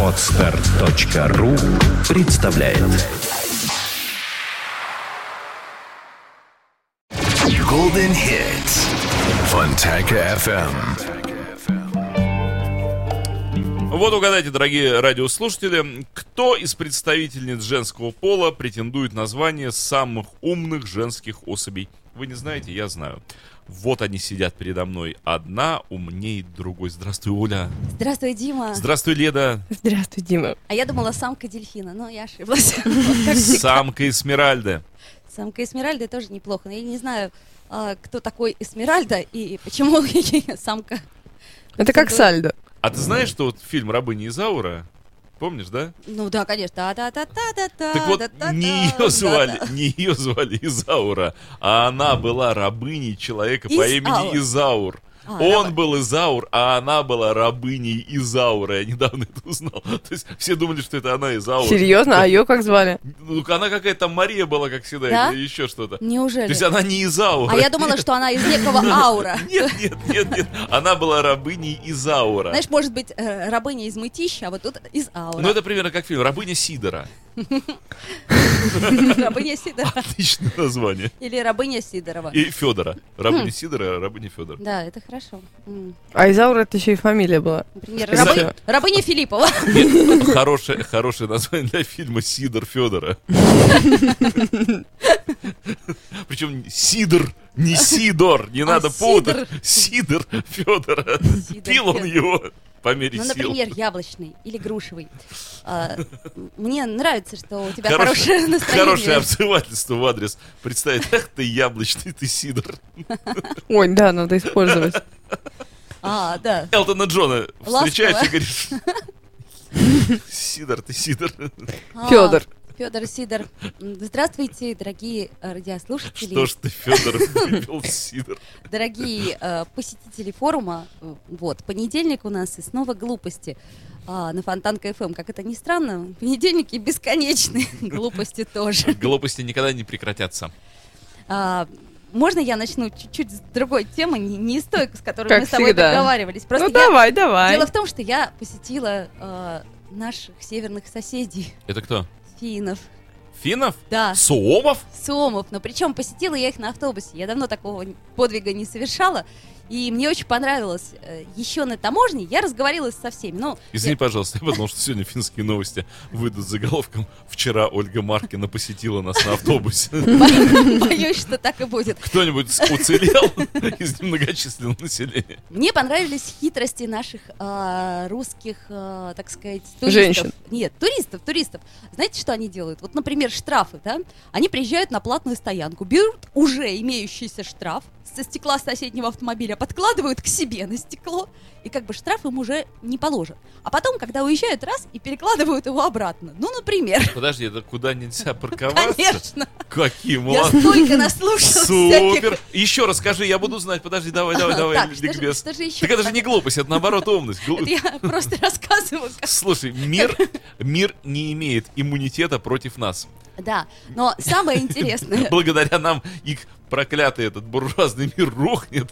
Отстар.ру представляет Golden Hits. Fontanka FM. Вот угадайте, дорогие радиослушатели, кто из представительниц женского пола претендует на звание самых умных женских особей? Вы не знаете, я знаю. Вот они сидят передо мной. Одна умнее другой. Здравствуй, Оля. Здравствуй, Дима. Здравствуй, Леда. Здравствуй, Дима. А я думала самка дельфина, но я ошиблась. Самка Эсмеральда. Самка Эсмеральда тоже неплохо. Но я не знаю, а, кто такой Эсмеральда и почему самка. Это как сальдо. А ты знаешь, что вот фильм «Рабыня Изаура», помнишь, да? Ну да, конечно. Та-та-та-та-та-та, Так вот, не ее звали, не ее звали Изаура, а она была рабыней человека по имени Изаур. А, Он раба- был Изаур, а она была рабыней Изаура. Я недавно это узнал. То есть все думали, что это она Изаур. Серьезно? А ее как звали? Ну, она какая-то Мария была, как всегда, Да? или еще что-то. То Неужели? есть она не Изаура. А я думала, что она из некого аура. Нет, нет, нет, нет. Она была рабыней Изаура. Знаешь, может быть, э, рабыня из мытища, а вот тут из аура. Ну, это примерно как фильм «Рабыня Сидора». Рабыня Сидорова. Отличное название. Или рабыня Сидорова. И Федора. Рабыня Хм. Сидора, рабыня Федора. Да, это хорошо. М. А Изаура это еще и фамилия была. Например, рабы- рабыня Филиппова. Нет, хорошее, хорошее название для фильма Сидор Федора. Причем Сидор, не Сидор, не надо путать. Сидор Федора. Сидор Пил он его по мере Ну, сил. например, яблочный или грушевый. А, Мне нравится, что у тебя Хорошее- хорошее настроение. Хорошее обзывательство в адрес. Представить, ах ты яблочный, ты Сидор. Ой, да, надо использовать. А, да. Элтона Джона встречаешь и говоришь... Сидор, ты Сидор. Федор. Федор Сидор. Здравствуйте, дорогие э, радиослушатели, Что ж ты, Федор, Сидор. дорогие э, посетители форума. Э, Вот, понедельник у нас и снова глупости а, на Фонтанка ФМ. Как это ни странно, понедельники бесконечные, глупости тоже. Глупости никогда не прекратятся. А, Можно я начну чуть-чуть с другой темы, не, не из той, с которой Как мы с тобой всегда. договаривались. Просто Ну я- давай, давай. Дело в том, что я посетила э, наших северных соседей, Это кто? Финнов. Финнов? Да, Суомов? Сомов. Но причем посетила я их на автобусе. Я давно такого подвига не совершала. И мне очень понравилось. Э, Еще на таможне я разговорилась со всеми. Ну, Извини, пожалуйста, я подумал, что сегодня финские новости выйдут с заголовком «Вчера Ольга Маркина посетила нас на автобусе». бо- боюсь, что так и будет. Кто-нибудь уцелел из немногочисленного населения? Мне понравились хитрости наших а, русских, а, так сказать, туристов. Женщин. Нет, туристов, туристов. Знаете, что они делают? Вот, например, штрафы, да? Они приезжают на платную стоянку, берут уже имеющийся штраф со стекла соседнего автомобиля, подкладывают к себе на стекло, и как бы штраф им уже не положат. А потом, когда уезжают, раз, и перекладывают его обратно. Ну, например, Подожди, это куда нельзя парковаться? конечно. Какие Я столько наслушалась. Супер! Еще расскажи, я буду знать. Подожди, давай, давай, давай, Так, что же- что же еще Так это же не глупость, это наоборот умность. Я просто рассказываю, Слушай, мир, мир не имеет иммунитета против нас. Да, но самое интересное, Благодаря нам их проклятый этот буржуазный мир рухнет.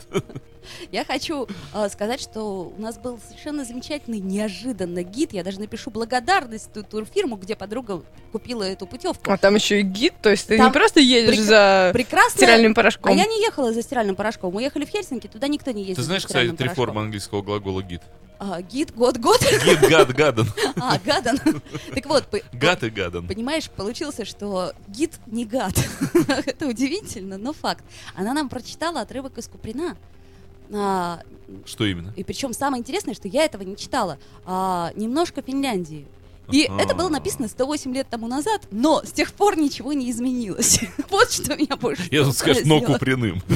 я хочу э, сказать, что у нас был совершенно замечательный, неожиданно гид. Я даже напишу благодарность ту турфирму, где подруга купила эту путевку. А там еще и гид, то есть ты Там не просто едешь прек- за Прекрасно. стиральным А порошком. я не ехала за стиральным порошком. Мы ехали в Хельсинки, туда никто не ездил. Ты знаешь, за кстати, три формы английского глагола гид? А, гид, год, год. Гид, гад, гадан. А, гадан. Так вот, Гад и гадан. Понимаешь, получился, что гид не гад. Это удивительно, но факт. Она нам прочитала отрывок из Куприна. А, Что именно? И причем самое интересное, что я этого не читала. А, немножко Финляндии. И Ага. это было написано 108 лет тому назад, но с тех пор ничего не изменилось. Вот что меня больше Я тут скажу, но. Куприным.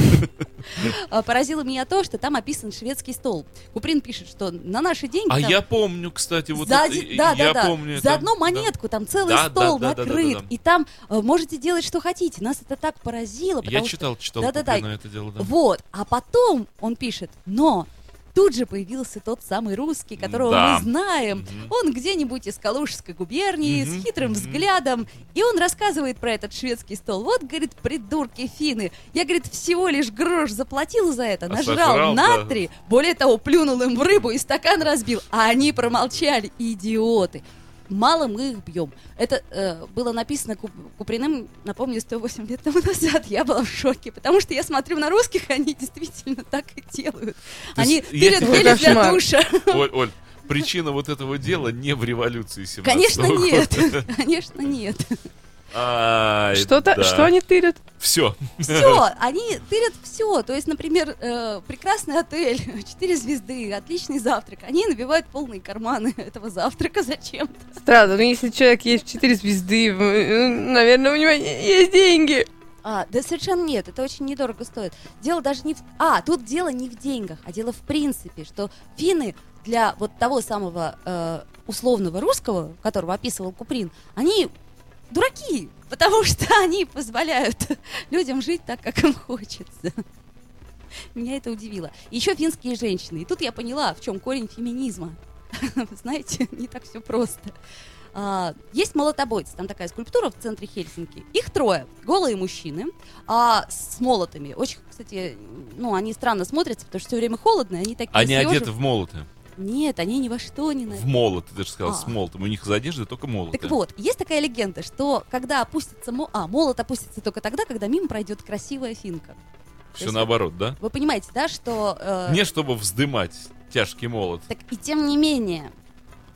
А, Поразило меня то, что там описан шведский стол. Куприн пишет, что на наши деньги А там я помню, кстати, вот за, это, да, я да, да. помню. за это, одну да. монетку там целый Да, да, стол да, да, да, накрыт, да, да. и там э, можете делать, что хотите. Нас это так поразило. Я потому что- читал, читал Да-да-да. Куприна это дело, да. Вот, а потом он пишет, но тут же появился тот самый русский, которого Да. мы знаем. Мгм. Он где-нибудь из Калужской губернии, Мгм, с хитрым мгм. взглядом, и он рассказывает про этот шведский стол. Вот, говорит, придурки финны. Я, говорит, всего лишь грош заплатил за это, А нажрал сожрал, на да. более того, плюнул им в рыбу и стакан разбил, а они промолчали, идиоты. Мало мы их бьем. Это э, было написано Куп- Куприным, напомню, 108 лет тому назад. Я была в шоке, потому что я смотрю на русских, они действительно так и делают. То они тырят гели для душа. Оль, Оль, причина вот этого дела не в революции 17 Конечно, года. нет. Конечно, нет. Ай, Что-то, да. что они тырят? Все. Все, они тырят все. То есть, например, э, прекрасный отель, 4 звезды, отличный завтрак. Они набивают полные карманы этого завтрака зачем-то. Странно, ну если человек есть 4 звезды, э, наверное, у него есть деньги. А, да совершенно нет, это очень недорого стоит. Дело даже не в... А, тут дело не в деньгах, а дело в принципе, что финны для вот того самого э, условного русского, которого описывал Куприн, они дураки, потому что они позволяют людям жить так, как им хочется. Меня это удивило. Еще финские женщины. И тут я поняла, в чем корень феминизма. Вы знаете, не так все просто. А, есть молотобойцы, там такая скульптура в центре Хельсинки. Их трое, голые мужчины, а, с молотами. Очень, кстати, ну, они странно смотрятся, потому что все время холодно, они такие Они съежив- одеты в молоты. Нет, они ни во что не на... В молот, ты даже сказал, А. с молотом. У них из одежды только молоты. Так вот, есть такая легенда, что когда опустится... мо- А, молот опустится только тогда, когда мимо пройдет красивая финка. Все наоборот, да? Вы понимаете, да, что... э, Не чтобы вздымать тяжкий молот. Так и тем не менее,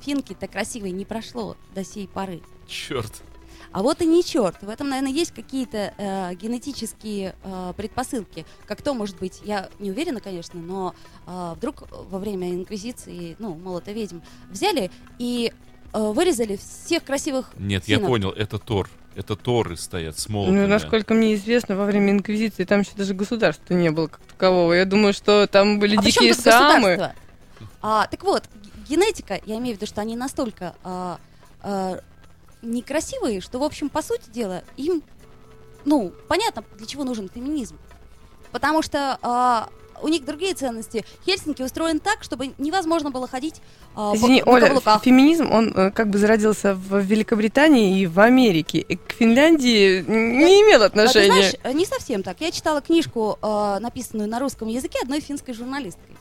финки-то красивой не прошло до сей поры. Черт. А вот и не черт. В этом, наверное, есть какие-то э, генетические э, предпосылки. Как то может быть, я не уверена, конечно, но э, вдруг во время инквизиции, ну, молота ведьм, взяли и э, вырезали всех красивых Нет, я финнов. понял, это Тор. Это Торы стоят с молотами. Ну, насколько мне известно, во время Инквизиции там еще даже государства не было как такового. Я думаю, что там были А дикие тут самы. государство? А, так вот, генетика, я имею в виду, что они настолько а, а, некрасивые, что, в общем, по сути дела, им, ну, понятно, для чего нужен феминизм. Потому что а, у них другие ценности. Хельсинки устроен так, чтобы невозможно было ходить по- Извини, на Оля, каблуках. феминизм, он э, как бы зародился в Великобритании и в Америке. И к Финляндии не имел А ты отношения. знаешь, э, не совсем так. Я читала книжку, э, написанную на русском языке одной финской журналисткой,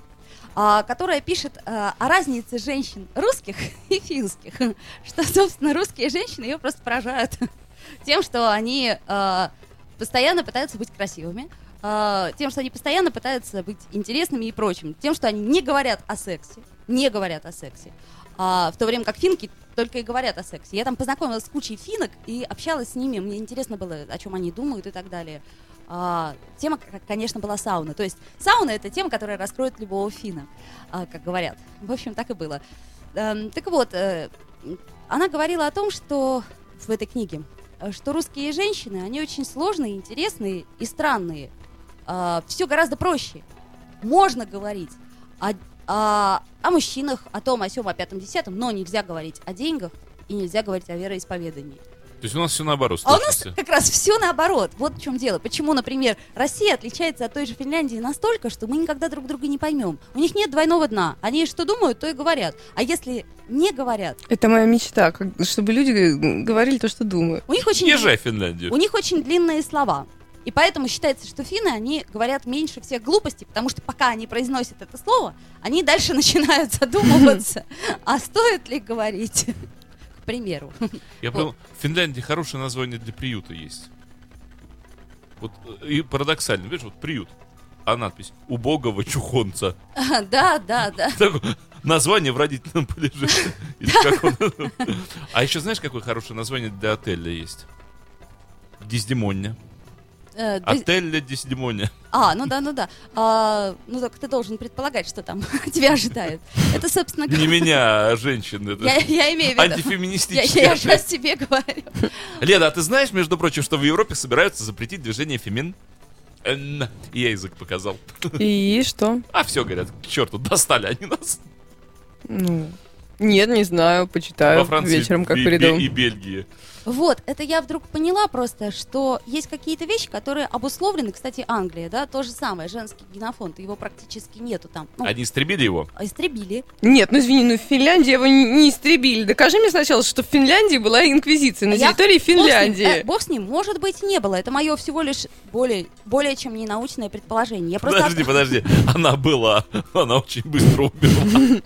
которая пишет э, о разнице женщин русских и финских. Что, собственно, русские женщины ее просто поражают тем, что они э, постоянно пытаются быть красивыми, э, тем, что они постоянно пытаются быть интересными и прочим, тем, что они не говорят о сексе, не говорят о сексе. А, в то время как финки только и говорят о сексе. Я там познакомилась с кучей финок и общалась с ними. Мне интересно было, о чем они думают и так далее. А, тема, конечно, была сауна. То есть сауна это тема, которая раскроет любого фина, а, как говорят. В общем, так и было. Эм, так вот, э, она говорила о том, что в этой книге, э, что русские женщины, они очень сложные, интересные и странные. все гораздо проще. Можно говорить о, о- о мужчинах, о том, о сем, о пятом, десятом, но нельзя говорить о деньгах и нельзя говорить о вероисповедании. То есть у нас все наоборот. А у нас как раз все наоборот. Вот в чем дело. Почему, например, Россия отличается от той же Финляндии настолько, что мы никогда друг друга не поймем. У них нет двойного дна. Они что думают, то и говорят. А если не говорят, Это моя мечта, как- чтобы люди г- говорили то, что думают. у них очень, Езжай в Финляндию. у них очень длинные слова. И поэтому считается, что финны, они говорят меньше всех глупостей, потому что пока они произносят это слово, они дальше начинают задумываться, а стоит ли говорить, примеру. Я понял, в Финляндии хорошее название для приюта есть. Вот э, и парадоксально, видишь, вот приют, а надпись «Убогого чухонца». Да, да, да. Такое название в родительном полежит. А еще знаешь, какое хорошее название для отеля есть? Дездемония. Э, Отель для Дездемония. А, ну да, ну да. А, ну так ты должен предполагать, что там тебя ожидает. Это, собственно, Не меня, а женщин. Это я, я имею в виду. Я, антифеминистический я отель. сейчас тебе говорю. Леда, а ты знаешь, между прочим, что в Европе собираются запретить движение фемин? И я язык показал. И что? А все, говорят, к черту, достали они нас. Ну, нет, не знаю, почитаю Во Франции вечером, как и, приду. и Бельгии. Вот, это я вдруг поняла просто, что есть какие-то вещи, которые обусловлены, кстати, Англия, да, то же самое, женский генофонд, его практически нету там. Ну, Они истребили его? истребили. Нет, ну извини, ну в Финляндии его не не истребили. Докажи мне сначала, что в Финляндии была инквизиция на Я- территории Бог с ним, Финляндии. э, Бог с ним, может быть, не было. Это мое всего лишь более, более чем ненаучное предположение. Я просто, Подожди, подожди. Она была. Она очень быстро умерла.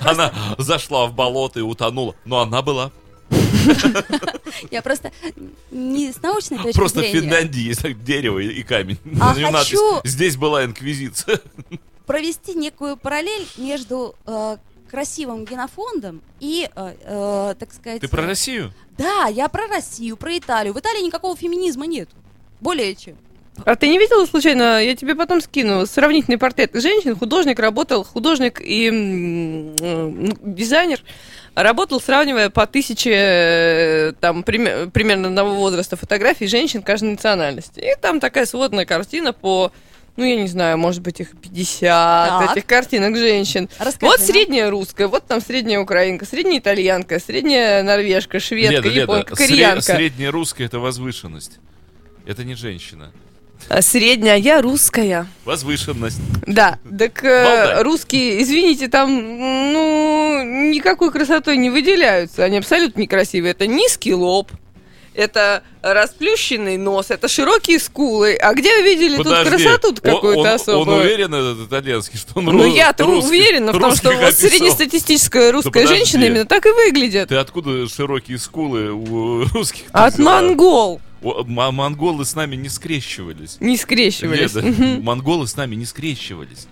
Она зашла в болото и утонула. Но она была. я просто не с научной точки Просто в зрения. Финляндии есть так дерево и камень. А хочу- Здесь была инквизиция. провести некую параллель между э, красивым генофондом и, э, э, так сказать... Ты про Россию? Да, я про Россию, про Италию. В Италии никакого феминизма нет. Более чем. А ты не видела случайно, я тебе потом скину, сравнительный портрет женщин, художник работал, художник и дизайнер, работал, сравнивая по тысяче, э, там, пример- примерно одного возраста фотографий женщин каждой национальности. И там такая сводная картина по, ну, я не знаю, может быть, их 50 Так. этих картинок женщин. Расскажи Вот средняя русская, вот там средняя украинка, средняя итальянка, средняя норвежка, шведка, Леда, Леда, японка, сре- кореянка. Средняя русская это возвышенность. Это не женщина. А Средняя русская. Возвышенность. Да, так э, русские, извините, там, ну, никакой красотой не выделяются. Они абсолютно некрасивые. Это низкий лоб, это расплющенный нос, это широкие скулы. А где вы видели Подожди, тут красоту какую-то особую? Он уверен, этот итальянский, что он ну, я-то уверена в том, что вот среднестатистическая русская подожди. женщина именно так и выглядит. Ты откуда широкие скулы у русских? От монгол монголы с нами не скрещивались. не скрещивались. Мгм. монголы с нами не скрещивались.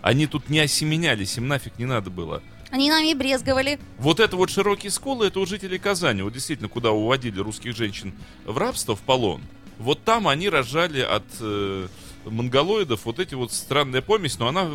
Они тут не осеменялись, им нафиг не надо было. Они нами брезговали. Вот это вот широкие скулы, это у жителей Казани. Вот действительно, куда уводили русских женщин в рабство, в полон. Вот там они рожали от э, монголоидов вот эти вот странная помесь, но она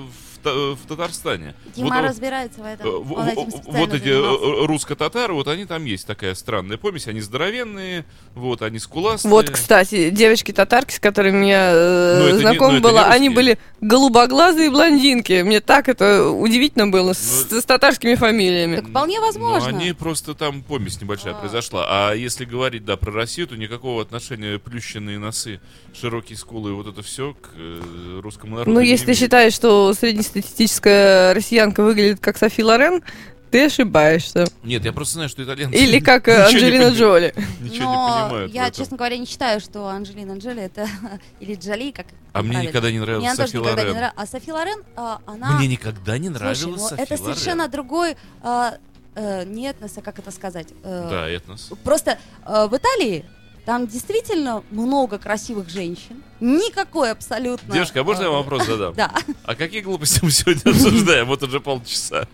в, Та- в Татарстане. Дима вот, разбирается в э, этом. в- Он этим в- вот эти занимался. э, русско-татары, вот они там есть такая странная помесь, они здоровенные, вот они скуластые. Вот, кстати, девочки-татарки, с которыми я э, Ну, знакома ну, не была, они были голубоглазые блондинки. Мне так это удивительно было с, Ну, с татарскими фамилиями. Так вполне Ну, возможно. они просто там помесь небольшая А. произошла. А если говорить, да, про Россию, то никакого отношения плющенные носы, широкие скулы и вот это все к э, русскому народу Ну, если ты считаешь, что среднестатистическая россиянка выглядит как Софи Лорен, ты ошибаешься. Нет, я просто знаю, что итальянцы... Или как э, не Анджелина Джоли. Ничего Но не понимают. я, честно говоря, не считаю, что Анджелина Джоли это... Или Джоли, как А мне никогда не Мне нравилась тоже Софи не Лорен. А Софи Лорен, а, она... Мне никогда не нравилась Слушай, ну, Софи это Лорен. совершенно другой... а, э, не этнос, а как это сказать? Э, Да, этнос. Просто э, в Италии там действительно много красивых женщин. Никакой абсолютно... Девушка, а можно я э, вам вопрос задам? Да. А какие глупости мы сегодня обсуждаем? Вот уже полчаса.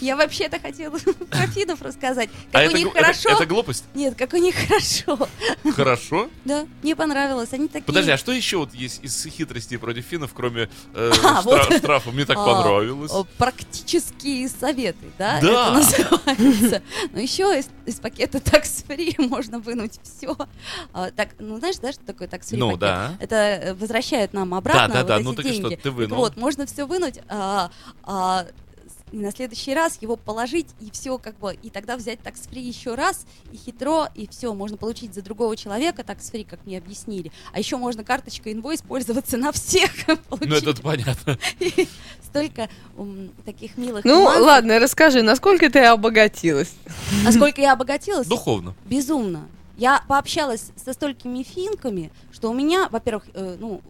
Я вообще-то хотела про финнов рассказать. А Как у это, них гл- это- хорошо. это глупость? Нет, как у них хорошо. Хорошо? Да, мне понравилось. Они такие... Подожди, а что еще вот есть из хитростей против финнов, кроме э, А, штра- вот. штрафа? Мне так А, понравилось. О, Практические советы, да? Да. Это называется. Но еще из, из пакета Free можно вынуть все. так, ну знаешь, да, что такое Tax Free Ну, да. Это э, возвращает нам обратно да, вот да, эти ну так и что, деньги. ты Так вынул. вот, можно все вынуть, а, а, и на следующий раз его положить и все как бы, и тогда взять Free еще раз, и хитро, и все, можно получить за другого человека Free, как мне объяснили. А еще можно карточкой инвойс пользоваться на всех. Ну, это понятно. Столько таких милых Ну, нюансов. ладно, расскажи, насколько ты обогатилась? А сколько я обогатилась? Духовно. Безумно. Я пообщалась со столькими финками, что у меня, во-первых, э, ну,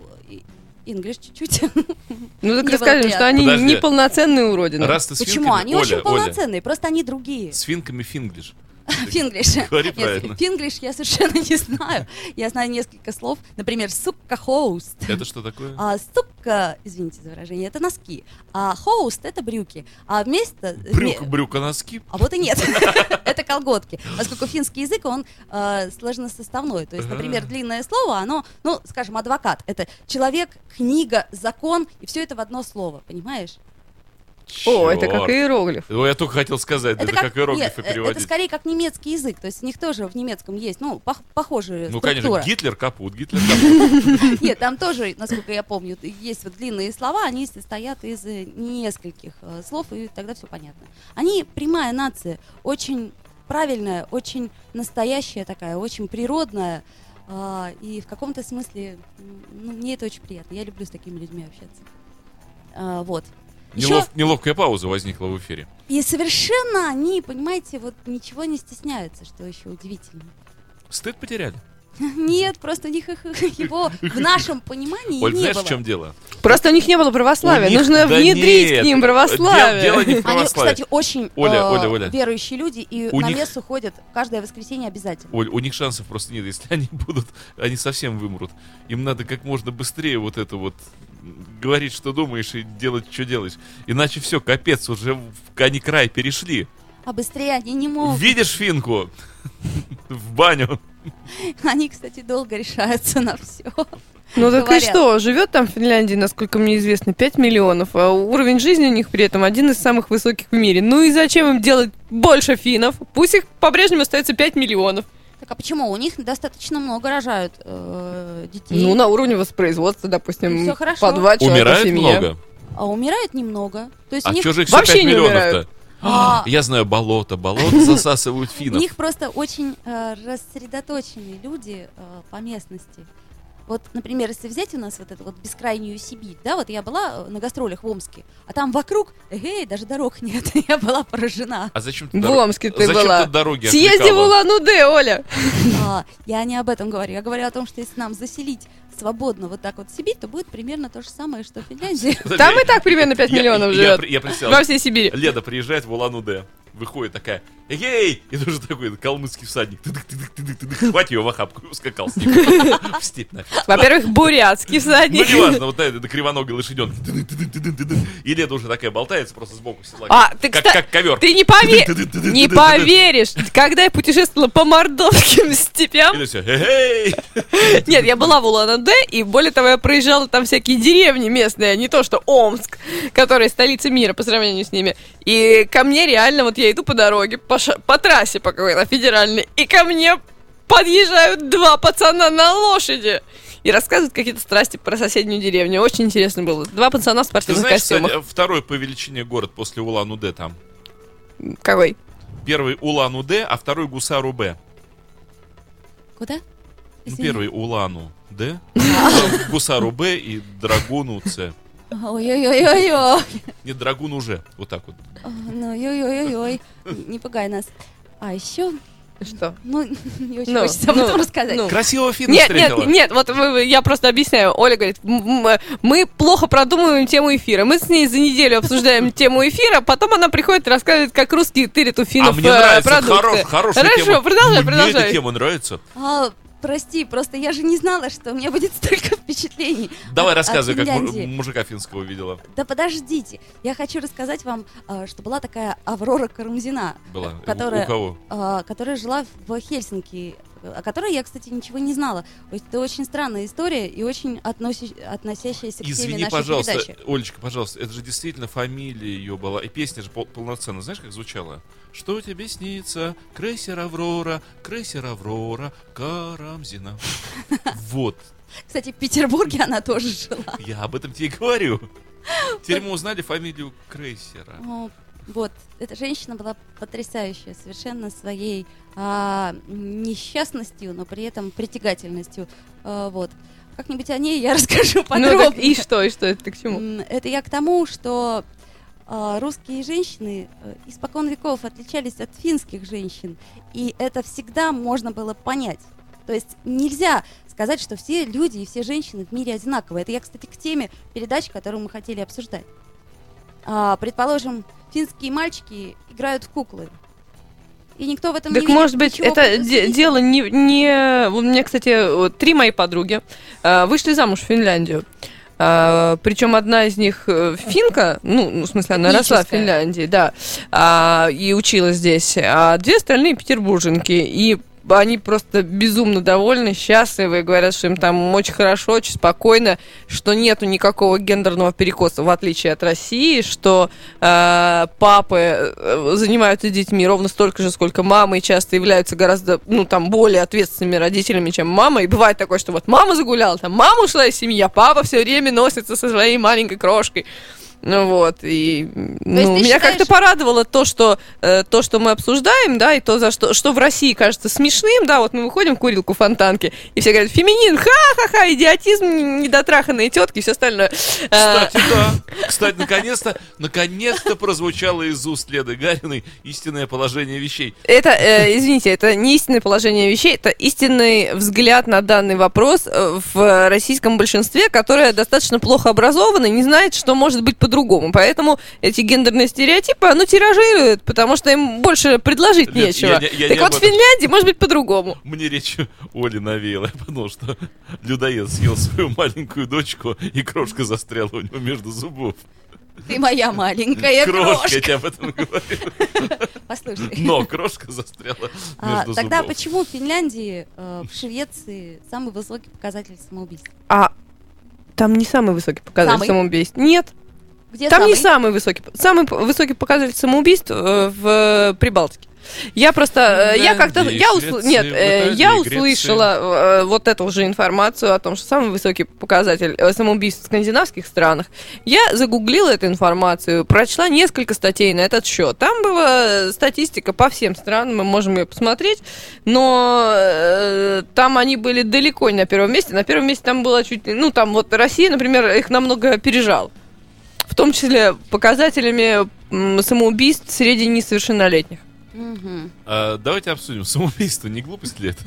English чуть-чуть. Ну, так расскажи, что они Подожди. неполноценные уродины. Раз ты с Почему? финками- Они Оля, очень Оля, полноценные, просто они другие. с финками финглиш. Финглиш. Говори правильно. финглиш я совершенно не знаю. Я знаю несколько слов. Например, сука хоуст. Это что такое? А ступка, извините за выражение, это носки. А хоуст это брюки. А вместо... Брюк, вме- брюконоски. А вот и нет. Это колготки. Поскольку финский язык, он э, сложносоставной. То есть, например, длинное слово, оно, ну, скажем, адвокат. Это человек, книга, закон, и все это в одно слово, понимаешь? О, это как иероглиф. Ой, я только хотел сказать, это, как, иероглифы нет, э, переводить. это скорее как немецкий язык. То есть у них тоже в немецком есть, ну, пох- похожая Ну, структура. конечно, Гитлер капут, Гитлер капут. Нет, там тоже, насколько я помню, есть вот длинные слова, они состоят из э, нескольких э, слов, и тогда все понятно. Они прямая нация, очень правильная, очень настоящая такая, очень природная. а, и в каком-то смысле ну, мне это очень приятно. Я люблю с такими людьми общаться. А, вот. Нелов- неловкая пауза возникла в эфире. И совершенно они, понимаете, вот ничего не стесняются, что еще удивительно. Стыд потеряли. Нет, просто у них их- его в нашем понимании Оль, не знаешь, было. в чем дело? Просто у них не было православия. Них- Нужно да внедрить нет, к ним православие. дело не в Они, православии. кстати, очень Оля, э, Оля, Оля. верующие люди и У на них- мессу ходят каждое воскресенье обязательно. Оль, у них шансов просто нет. Если они будут, они совсем вымрут. Им надо как можно быстрее вот это вот говорить, что думаешь, и делать, что делаешь. Иначе все, капец, уже в- они край перешли. А быстрее они не могут. Видишь финку? В баню. Они, кстати, долго решаются на все. Ну так и говорят. что, живет там в Финляндии, насколько мне известно, 5 миллионов, а уровень жизни у них при этом один из самых высоких в мире. Ну и зачем им делать больше финнов? Пусть их по-прежнему остается 5 миллионов. Так а почему? У них достаточно много рожают э, детей. Ну, на уровне воспроизводства, допустим, Всё хорошо. по два человека в Умирает семье. много. А умирает немного. То есть А у них, что же их все вообще 5 не миллионов-то? А. Я знаю болото. Болото засасывают у финнов. них просто очень э, рассредоточенные люди э, по местности. Вот, например, если взять у нас вот эту вот бескрайнюю Сибирь, да, вот я была э, на гастролях в Омске, а там вокруг, эй, даже дорог нет, я была поражена. А зачем ты В дор- Омске ты Зачем была. ты дороги Съезди в? Улан-Удэ, Оля. А, я не об этом говорю. Я говорю о том, что если нам заселить свободно вот так вот Сибирь, то будет примерно то же самое, что в Финляндии. Там и так примерно 5 Я- миллионов я живет. при- Я представил, Во всей Сибири. Леда приезжает в Улан-Удэ, выходит такая, эй, и тоже такой калмыцкий всадник, тыдык, хватит ее в охапку, и ускакал с ним в степь нафиг. Во-первых, бурятский Ну, всадник. неважно, вот на этой кривоногой тыдык. И Леда уже такая болтается просто сбоку села. А, ты, как, ковер. Ты не, пове- не поверишь, когда я путешествовала по мордовским степям, нет, я была в Улан-Удэ, и более того, я проезжала там всякие деревни местные, а не то, что Омск, которая столица мира по сравнению с ними. И ко мне реально, вот я иду по дороге, по, ша- по трассе по какой-то федеральной, и ко мне подъезжают два пацана на лошади. И рассказывают какие-то страсти про соседнюю деревню. Очень интересно было. Два пацана в Ты спортивных знаешь, костюмах. кстати, второй по величине город после Улан-Удэ там? Какой? Первый Улан-Удэ, а второй Гусару-Б. Куда? Ну, Извини. первый Улану-Д, Гусару-Б и Драгуну-Ц. Ой-ой-ой-ой-ой. Нет, Драгун уже. Вот так вот. Ну, ой-ой-ой-ой. Не пугай нас. А еще, Что? ну, не очень Ну, хочется об ну, этом рассказать. ну. Красивого Финна Нет, нет, встретила. нет, вот вы- вы- я просто объясняю. Оля говорит, «М- м- мы плохо продумываем тему эфира. Мы с ней за неделю обсуждаем тему эфира, потом она приходит и рассказывает, как русские тырят у А финнов мне э, нравится, продукты. хорош, хорошая Хорошо, тема. продолжай, Мне продолжай. эта тема нравится. А, прости, просто я же не знала, что у меня будет столько впечатлений. Давай от- от рассказывай, как му- Финляндии. мужика финского видела. Да подождите, я хочу рассказать вам, а, что была такая Аврора Карамзина, Была. которая, У кого? а, которая жила в Хельсинки, о которой я, кстати, ничего не знала. Это очень странная история и очень относи- относящаяся к теме Извини, нашей пожалуйста, передачи. Олечка, пожалуйста, это же действительно фамилия ее была, и песня же пол- полноценная, знаешь, как звучала? Что тебе снится? Крейсер Аврора, крейсер Аврора, Карамзина. Вот, Кстати, в Петербурге она тоже жила. я об этом тебе и говорю. Теперь мы узнали фамилию крейсера. Ну, Вот, эта женщина была потрясающая, совершенно своей а, несчастностью, но при этом притягательностью. А, вот. Как-нибудь о ней я расскажу Ну подробнее. так и что, и что, это к чему? Это я к тому, что а, русские женщины э, испокон веков отличались от финских женщин, и это всегда можно было понять. То есть нельзя сказать, что все люди и все женщины в мире одинаковые. Это я, кстати, к теме передач, которую мы хотели обсуждать. А, предположим, финские мальчики играют в куклы. И никто в этом не Так видит может быть, это де- дело не, не... У меня, кстати, вот три мои подруги э, вышли замуж в Финляндию. причем одна из них э, финка, ну, ну, в смысле, она росла в. Финляндии, да, а, и училась здесь, а две остальные петербурженки. И они просто безумно довольны, счастливы, говорят, что им там очень хорошо, очень спокойно, что нету никакого гендерного перекоса, в отличие от России, что э, папы э, занимаются детьми ровно столько же, сколько мамы, и часто являются гораздо, ну, там, более ответственными родителями, чем мама. И бывает такое, что вот мама загуляла, там, мама ушла из семьи, а папа все время носится со своей маленькой крошкой. Ну вот, и ну, меня считаешь- как-то порадовало то, что э, то, что мы обсуждаем, да, и то, за что, что в России кажется смешным, да, вот мы выходим в курилку фонтанки, и все говорят, феминин, ха-ха-ха, идиотизм, недотраханные тетки и все остальное. Э, Кстати, да. Кстати, наконец-то, наконец-то прозвучало из уст Леды Гариной истинное положение вещей. Это, э, извините, это не истинное положение вещей, это истинный взгляд на данный вопрос э, в российском большинстве, которое достаточно плохо образовано и не знает, что может быть по-другому. Поэтому эти гендерные стереотипы, оно тиражирует, потому что им больше предложить Нет, нечего. я я так не вот, в. Финляндии может быть по-другому. Мне речь Оли навеяла. Я подумал, что людоед съел свою маленькую дочку, и крошка застряла у него между зубов. Ты моя маленькая Крошка, я крошка. тебе об этом говорю. Послушай. Но крошка застряла А, между тогда зубов. почему в Финляндии, э, в Швеции самый высокий показатель самоубийств? А там не самый высокий показатель Самый? самоубийств. Нет, Где там самый? не самый высокий. Самый высокий показатель самоубийств э, в э, Прибалтике. Я просто, э, я как-то, я усл- нет, э, я услышала э, вот эту же информацию о том, что самый высокий показатель самоубийств в скандинавских странах. Я загуглила эту информацию, прочла несколько статей на этот счет. Там была статистика по всем странам, мы можем ее посмотреть, но э, там они были далеко не на первом месте. На первом месте там было чуть, ли- ну там вот Россия, например, их намного опережала. В том числе показателями самоубийств среди несовершеннолетних. Мгм. А, давайте обсудим. Самоубийство, не глупость ли это?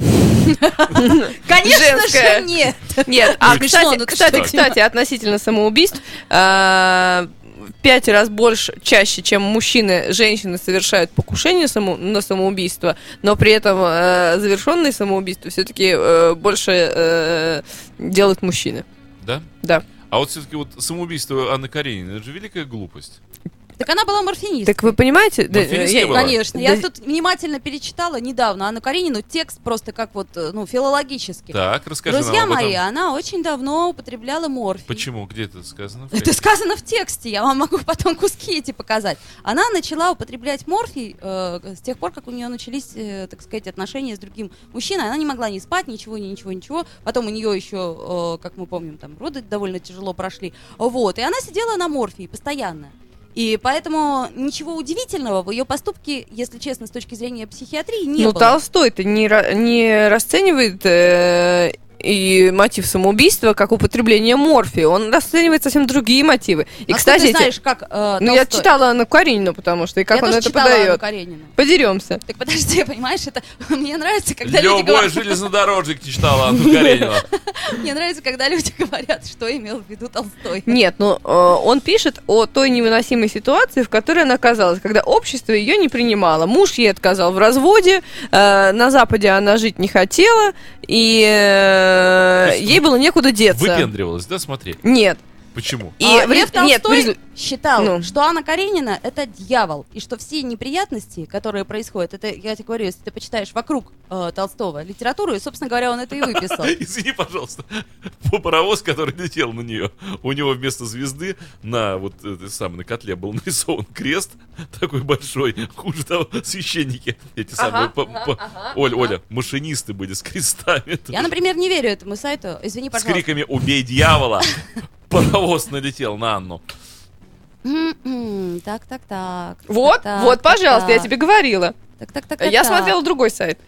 Конечно же нет. Нет, а кстати, кстати, относительно самоубийств, а, в пять раз больше, чаще, чем мужчины, женщины совершают покушение само- на самоубийство, но при этом э, завершенные самоубийства все-таки больше э, делают мужчины. Да? Да. А вот все-таки вот самоубийство Анны Карениной, это же великая глупость. Так она была морфинисткой. Так вы понимаете? да, я- была? Конечно. Да- Я тут внимательно перечитала недавно Анну Каренину текст просто как вот, э, ну, филологически. Так, расскажи Друзья нам об этом. мои, она очень давно употребляла морфий. Почему? Где это сказано? Это сказано в тексте, я вам могу потом куски эти показать. Она начала употреблять морфий э, с тех пор, как у нее начались, э, так сказать, отношения с другим мужчиной. Она не могла ни спать, ничего, ни ничего, ничего. Потом у нее еще, э, как мы помним, там роды довольно тяжело прошли. Вот, и она сидела на морфии постоянно. И поэтому ничего удивительного в ее поступке, если честно, с точки зрения психиатрии, не ну, было. Толстой-то не, не расценивает э, и мотив самоубийства как употребление морфия. Он расценивает совсем другие мотивы. И, Откуда кстати, ты эти- знаешь, как э, ну, я читала Анну Каренину, потому что и как я он тоже это читала Анну подает. Каренину. Подеремся. Так подожди, понимаешь, это мне нравится, когда люди Любой говорят, железнодорожник не читал Анну Каренину. мне нравится, когда люди говорят, что имел в виду Толстой. Нет, ну э, он пишет о той невыносимой ситуации, в которой она оказалась, когда общество ее не принимало. Муж ей отказал в разводе, э, на Западе она жить не хотела, и э, есть ей было некуда деться. Выпендривалась, да, смотри? Нет. Почему? И а в Лев рез- нет, считал, Ну. что Анна Каренина это дьявол, и что все неприятности, которые происходят, это, я тебе говорю, если ты почитаешь вокруг э, Толстого литературу, и, собственно говоря, он это и выписал. Извини, пожалуйста. Паровоз, который летел на нее, у него вместо звезды на вот этой самой на котле был нарисован крест такой большой. Хуже того, священники эти самые. по- по- Оля, Оля, машинисты были с крестами. Я, например, не верю этому сайту. Извини, С пожалуйста. криками «Убей дьявола!» Паровоз налетел на Анну. Так, так, так. Вот, так, вот, так, пожалуйста, я так. тебе говорила. Так, так, так, Я так. смотрела другой сайт.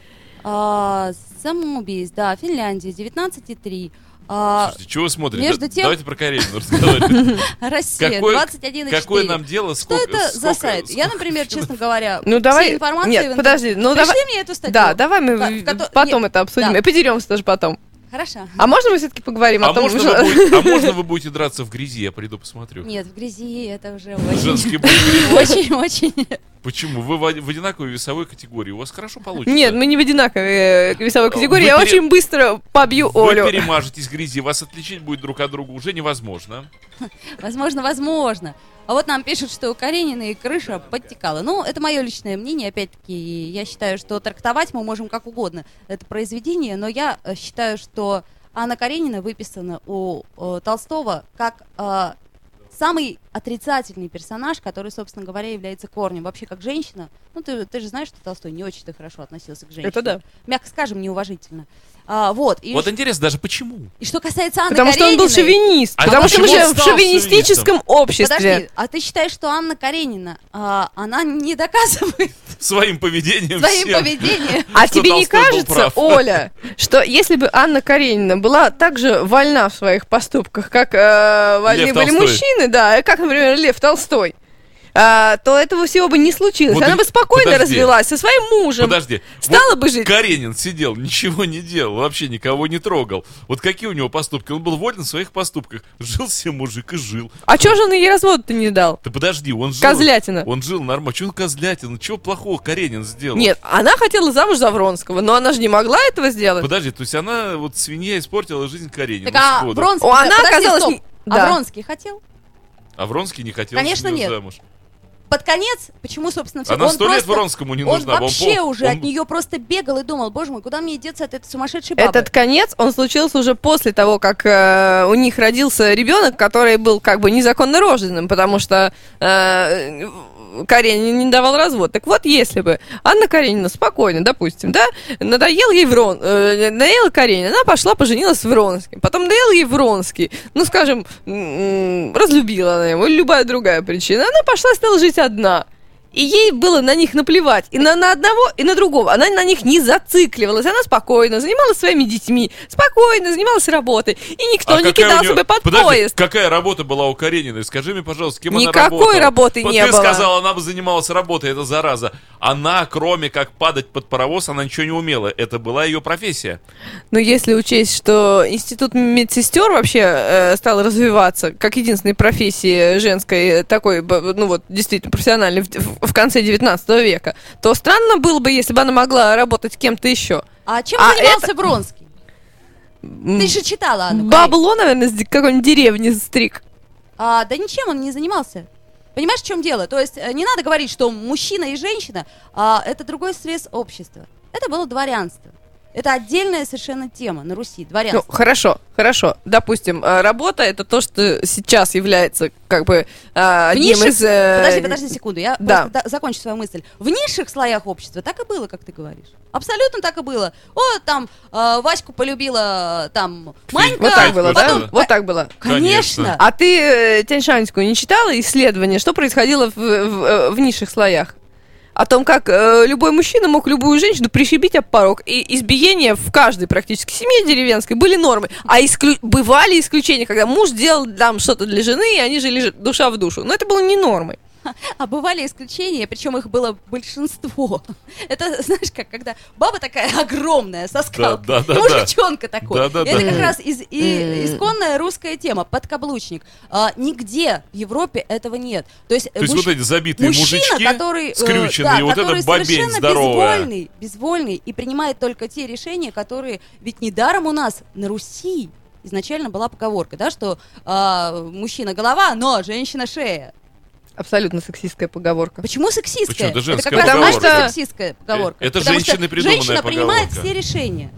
А, самоубийств, да, Финляндия, 19,3. А, Слушайте, чего вы смотрите? между тем- Давайте про Каренину разговаривать. Россия, Какой- 21,4. Какое нам дело? Что Сколько, это за сайт? Я, например, честно говоря, Ну все давай. информации Нет, подожди, ну давай. мне эту статью. Да, давай мы потом это обсудим. И поделимся тоже потом. Хорошо. А можно мы все-таки поговорим А о том, можно, что- вы будете, а можно вы будете драться в грязи? Я приду посмотрю. Нет, в грязи это уже очень, Женский бой очень-очень. Почему? Вы в одинаковой весовой категории. У вас хорошо получится. Нет, мы не в одинаковой э, весовой категории. Вы Я пере- очень быстро побью Вы Олю. перемажетесь в грязи, вас отличить будет друг от друга уже невозможно. Возможно, возможно. А вот нам пишут, что у Карениной крыша подтекала. Ну, это мое личное мнение. Опять-таки, я считаю, что трактовать мы можем как угодно это произведение, но я э, считаю, что Анна Каренина выписана у э, Толстого как э, самый отрицательный персонаж, который, собственно говоря, является корнем. Вообще, как женщина, ну, ты, ты же знаешь, что Толстой не очень-то хорошо относился к женщине. Это да. Мягко скажем, неуважительно. А, вот. И, Вот интересно даже почему. и что касается Анны Потому что он был Карениной- шовинист. А потому что мы живем в шовинистическом обществе. Подожди, а ты считаешь, что Анна Каренина, а, она не доказывает Своим поведением своим всем. поведением? А тебе не кажется. Оля, что если бы Анна Каренина была так же вольна в своих поступках, как э, вольны были мужчины, да, и как, например, Лев Толстой, а, то этого всего бы не случилось. Вот Она и- бы спокойно подожди. развелась со своим мужем. Подожди. Стала Вот бы жить. Каренин сидел, ничего не делал, вообще никого не трогал. Вот какие у него поступки? Он был волен в своих поступках. Жил себе мужик и жил. А чё же он ей развод-то не дал? Да подожди, он жил... Козлятина. Он жил нормально. Чего он козлятина? Чего плохого Каренин сделал? Нет, она хотела замуж за Вронского, но она же не могла этого сделать. Подожди, то есть она, вот свинья, испортила жизнь Каренину. Так а. Вронский, она подожди, оказалась стоп. не- А да. Вронский хотел? А Вронский не хотел Конечно, за неё нет. замуж. Под конец, почему, собственно, все... Она он сто лет просто- Вронскому не Он нужна. бы, вообще пол- уже он- от нее просто бегал и думал, боже мой, куда мне деться от этой сумасшедшей бабы? Этот конец, он случился уже после того, как э, у них родился ребенок, который был как бы незаконно рожденным, потому что э, Каренин не давал развод. Так вот, если бы Анна Каренина спокойно, допустим, да, надоел ей Врон, э, надоела Каренина, она пошла поженилась с Вронским. Потом надоел ей Вронский, ну, скажем, разлюбила она его, любая другая причина. Она пошла, стала жить одна. И ей было на них наплевать. И на, на одного, и на другого. Она на них не зацикливалась. Она спокойно занималась своими детьми. Спокойно занималась работой. И никто А не неё- бы под Подожди, поезд. какая работа была у Карениной? Скажи мне, пожалуйста, кем она Никакой работала? работы вот не ты было. сказала, она бы занималась работой, это зараза. Она, кроме как падать под паровоз, она ничего не умела. Это была ее профессия. Но если учесть, что институт медсестер вообще э, стал развиваться как единственной профессии женской, э, такой, ну вот, действительно профессиональной в, в- конце 19 века, то странно было бы, если бы она могла работать кем-то еще. А чем А занимался Вронский? Ты же читала Анну. Бабло, наверное, ди- какой-нибудь деревни стриг. А, да ничем он не занимался. Понимаешь, в чем дело? То есть э, не надо говорить, что мужчина и женщина а, это другой срез общества. Это было дворянство. Это отдельная совершенно тема на Руси, Ну, дворянство. хорошо, хорошо. Допустим, э, работа это то, что сейчас является как бы э, В одним низших- из... э, Подожди, подожди секунду, я да. просто закончу свою мысль. В низших слоях общества так и было, как ты говоришь. Абсолютно так и было. О, там э, Ваську полюбила там Манька. Вот так было, потом- да? Вот так было. Конечно. Конечно. А ты э, Тяньшанскую не читала исследование, что происходило в, в, в низших слоях? О том, как э, любой мужчина мог любую женщину пришибить об порог. И избиения в каждой практически семье деревенской были нормой. А исклю- бывали исключения, когда муж делал там что-то для жены, и они жили душа в душу. Но это было не нормой. А бывали исключения, причем их было большинство. Это, знаешь, как когда баба такая огромная, со скалкой, да, да, и мужичонка такой. Да, да, Это да. как раз из- и- М. исконная русская тема, подкаблучник. А, нигде в Европе этого нет. То есть, То есть мужч- вот эти забитые мужчина, мужички, который, э, скрюченные, да, вот который этот бобень совершенно здоровая. безвольный, безвольный и принимает только те решения, которые... Ведь недаром у нас на Руси изначально была поговорка, да, что а, мужчина голова, но женщина шея. Абсолютно сексистская поговорка. Почему сексистская? Почему? Это женская как раз поговорка. антисексистская поговорка. Э, это Потому что женщиной придуманная Женщина принимает все решения.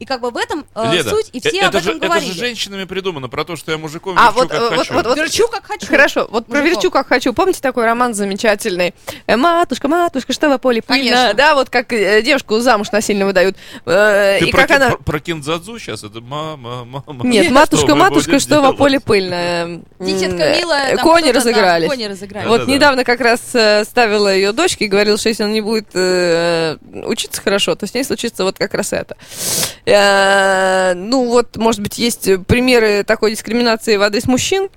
И как бы в этом э, Леда, суть, и э, все это об этом же, это говорили. же женщинами придумано, про то, что я мужиком А, верчу, вот, как э, вот, хочу. вот, вот. Верчу как хочу. Хорошо, вот про Мужиков. верчу как хочу. Помните такой роман замечательный? Э, Матушка, матушка, что во поле пыльно? Конечно. Да, вот как э, девушку замуж насильно выдают. Э, Ты и про, как ки- она... про, про киндзадзу сейчас? Это мама, мама. Нет, Что матушка, вы матушка, что во поле пыльно. Дитятка М, милая. Кони разыгрались. Кони разыгрались. Вот недавно как раз ставила ее дочке и говорила, что если она не будет учиться хорошо, то с ней случится вот как раз это. Э, ну вот, может быть, есть примеры такой дискриминации в адрес мужчин.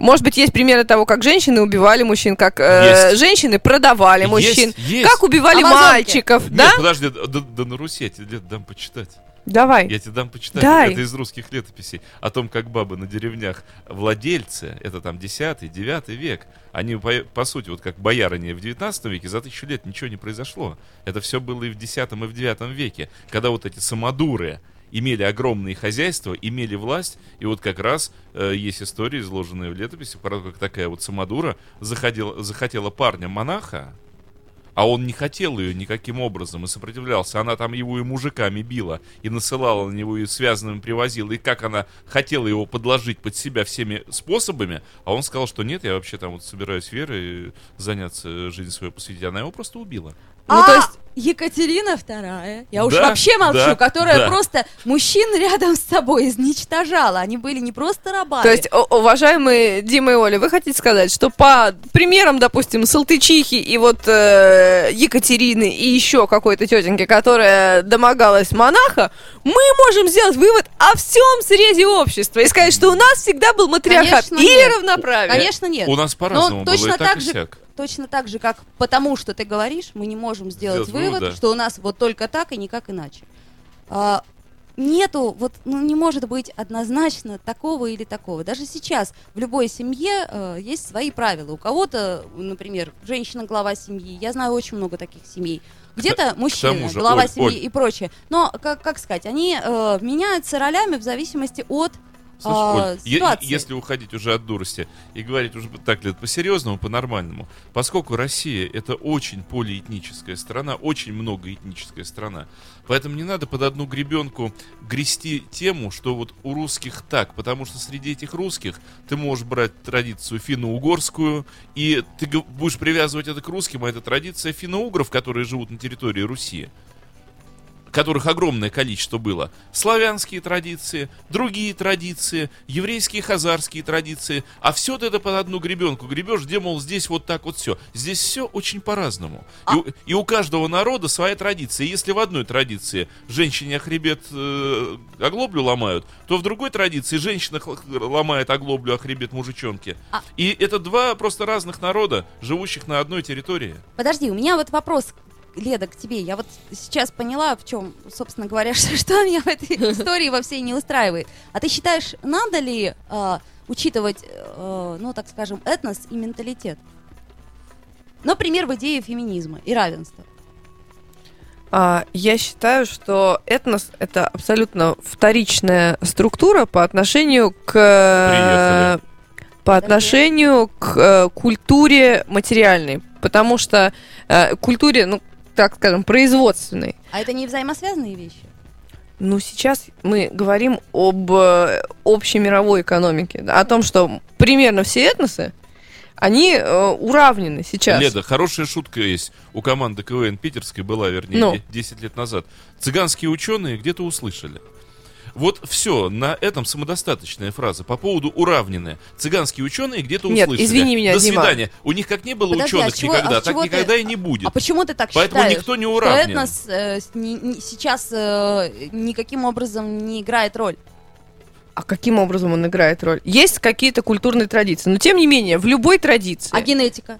Может быть, есть примеры того, как женщины убивали мужчин, как э, Есть. женщины продавали Есть, мужчин, есть. как убивали Амазонки. мальчиков, Нет, да? подожди, да, да- да на Руси я тебе дам почитать. Давай. Я тебе дам почитать. Дай. Это из русских летописей. О том, как бабы на деревнях владельцы, это там 10-9 век, они, по, по сути, вот как боярыни в 19 веке, за тысячу лет ничего не произошло. Это все было и в 10 и в 9 веке, когда вот эти самодуры имели огромные хозяйства, имели власть, и вот как раз э, есть история, изложенная в летописи, про то, как такая вот самодура заходила, захотела парня-монаха, а он не хотел ее никаким образом и сопротивлялся. Она там его и мужиками била, и насылала на него, и связанным привозила, и как она хотела его подложить под себя всеми способами, а он сказал, что нет, я вообще там вот собираюсь верой заняться, жизнь свою посвятить. Она его просто убила. Ну, А, то есть Екатерина вторая, я уж Да, вообще молчу, да, которая да. просто мужчин рядом с собой изничтожала. Они были не просто рабами. То есть, уважаемые Дима и Оля, вы хотите сказать, что по примерам, допустим, Салтычихи и вот э, Екатерины и еще какой-то тетеньки, которая домогалась монаха, мы можем сделать вывод о всем срезе общества и сказать, что у нас всегда был матриархат Конечно, или нет. равноправие. Конечно, нет. У нас по-разному Но было, точно и так, так и же- сяк. Точно так же, как потому что ты говоришь, мы не можем сделать Сделать вывод, вывод, да. что у нас вот только так и никак иначе. А, нету, вот ну, не может быть однозначно такого или такого. Даже сейчас в любой семье э, есть свои правила. У кого-то, например, женщина глава семьи. Я знаю очень много таких семей. Где-то мужчина, же, глава Оль, семьи Оль. и прочее. Но, как, как сказать, они э, меняются ролями в зависимости от Слушай, а, Оль, ситуации. если уходить уже от дурости и говорить уже так лет по-серьезному, по-нормальному, поскольку Россия это очень полиэтническая страна, очень многоэтническая страна, поэтому не надо под одну гребенку грести тему, что вот у русских так, потому что среди этих русских ты можешь брать традицию финно-угорскую, и ты будешь привязывать это к русским, а это традиция финно-угров, которые живут на территории Руси которых огромное количество было. Славянские традиции, другие традиции, еврейские, хазарские традиции. А все это под одну гребенку гребешь, где, мол, здесь вот так вот все. Здесь все очень по-разному. И, у- и у каждого народа своя традиция. И Если в одной традиции женщине хребет э, оглоблю ломают, то в другой традиции женщина ломает оглоблю, а хребет мужичонки. А- И это два просто разных народа, живущих на одной территории. Подожди, у меня вот вопрос, Леда, к тебе. Я вот сейчас поняла, в чем, собственно говоря, что, что меня в этой истории во всей не устраивает. А ты считаешь, надо ли а, учитывать, э, ну, так скажем, этнос и менталитет? Например, в идее феминизма и равенства. А, я считаю, что этнос это абсолютно вторичная структура по отношению к Приехали. по отношению к э, культуре материальной, потому что э, культуре, ну так скажем, производственной. А это не взаимосвязанные вещи? Ну, сейчас мы говорим об э, общей мировой экономике, да, о том, что примерно все этносы, они э, уравнены сейчас. Леда, хорошая шутка есть. У команды КВН питерской была, вернее, Ну. де- 10 лет назад. Цыганские ученые где-то услышали. Вот все, на этом самодостаточная фраза по поводу уравненные. Цыганские ученые где-то Нет, услышали. извини меня, До Дима. свидания. У них как не было Подожди, а ученых с чего- никогда, а так ты- никогда и не будет. А почему ты так Поэтому считаешь? никто не что уравнен. этнос э, с- не- не- сейчас э, никаким образом не играет роль. А каким образом он играет роль? Есть какие-то культурные традиции, но тем не менее, в любой традиции. А генетика?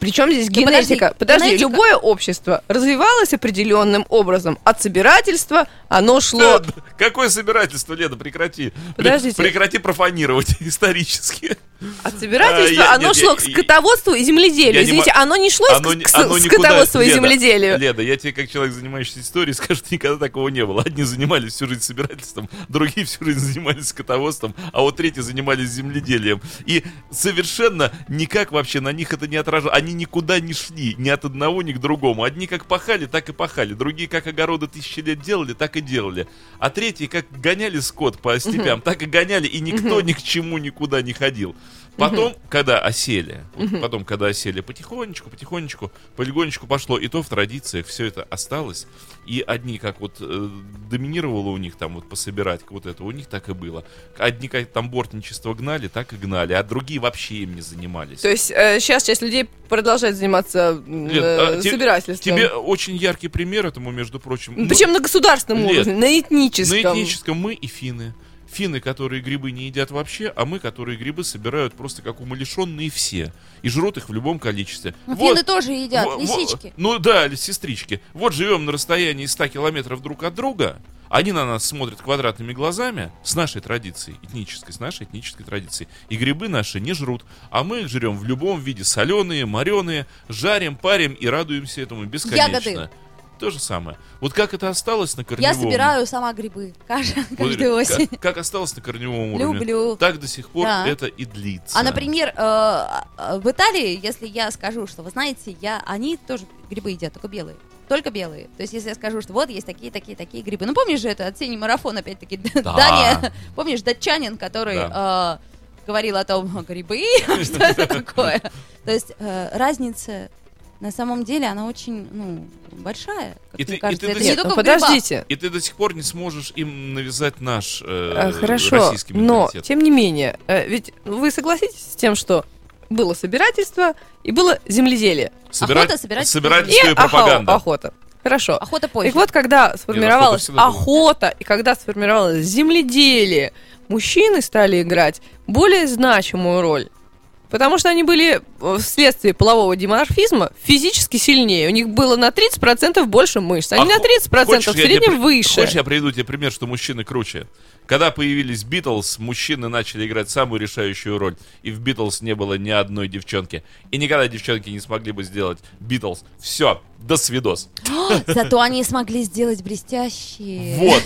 Причем здесь Ну, подожди, генетика? Подожди, генетика- любое общество развивалось определенным образом. От собирательства оно шло. Да. Какое собирательство, Леда, прекрати. Подождите. Прекрати профанировать исторически. От собирательства А, я- оно нет, шло я- к скотоводству и земледелию. я не Извините, мо- оно не шло Оно к, не- к оно никуда- скотоводству и Леда, земледелию. Леда, я тебе как человек, занимающийся историей, скажу, что никогда такого не было. Одни занимались всю жизнь собирательством, другие всю жизнь занимались скотоводством, а вот третьи занимались земледелием. И совершенно никак вообще на них это не отражалось. Они никуда не шли, ни от одного, ни к другому. Одни как пахали, так и пахали. Другие как огороды тысячи лет делали, так и делали. А третьи как гоняли скот по степям, так и гоняли, и никто ни к чему никуда не ходил. Потом, когда осели, вот потом, когда осели, потихонечку, потихонечку, полигонечку пошло, и то в традициях все это осталось. И одни, как вот э, доминировало у них там вот пособирать вот это, у них так и было. Одни как там бортничество гнали, так и гнали, а другие вообще им не занимались. То есть сейчас часть людей продолжает заниматься м, Лен, э, а те- собирательством. Тебе очень яркий пример этому, между прочим. Мы- Причем на государственном Лен, уровне, на этническом. На этническом мы и финны. Финны, которые грибы не едят вообще, а мы, которые грибы собирают просто как умалишенные все. И жрут их в любом количестве. Ну, Вот, финны тоже едят, во- во- лисички. ну да, сестрички. Вот живем на расстоянии 100 километров друг от друга. Они на нас смотрят квадратными глазами с нашей традицией, этнической, с нашей этнической традицией. И грибы наши не жрут. А мы их жрем в любом виде. Соленые, мореные, жарим, парим и радуемся этому бесконечно. Ягоды. То же самое. Вот как это осталось на Я корневом... собираю сама грибы каждую, каждую осень. Как, как осталось на корневом уровне, Люблю. так до сих пор Да. это и длится. А, например, э, э, в Италии, если я скажу, что, вы знаете, я, они тоже грибы едят, только белые. Только белые. То есть, если я скажу, что вот есть такие, такие, такие грибы. Ну, помнишь же это осенний марафон, опять-таки, Дания. Помнишь, датчанин, который э, говорил о том, грибы, что это такое. То есть, э, разница на самом деле, она очень, ну, большая. Как И мне ты- и кажется, ты это не сих- Нет, только ну подождите. И ты до сих пор не сможешь им навязать наш э, А, Хорошо, российский но менталитет. тем не менее, э, ведь вы согласитесь с тем, что было собирательство и было земледелие. Собирать- Охота, собирать- собирательская и охо- пропаганда. охота. Хорошо. Охота позже. Так вот, когда сформировалась была. охота и когда сформировалось земледелие, мужчины стали играть более значимую роль. Потому что они были э, вследствие полового диморфизма физически сильнее. У них было на 30% больше мышц. Они А на хо- 30% хочешь, в тебе среднем при- выше. Хочешь, я приведу тебе пример, что мужчины круче? Когда появились Битлз, мужчины начали играть самую решающую роль. И в Битлз не было ни одной девчонки. И никогда девчонки не смогли бы сделать Битлз. Все, до свидос. Зато они смогли сделать блестящие. Вот.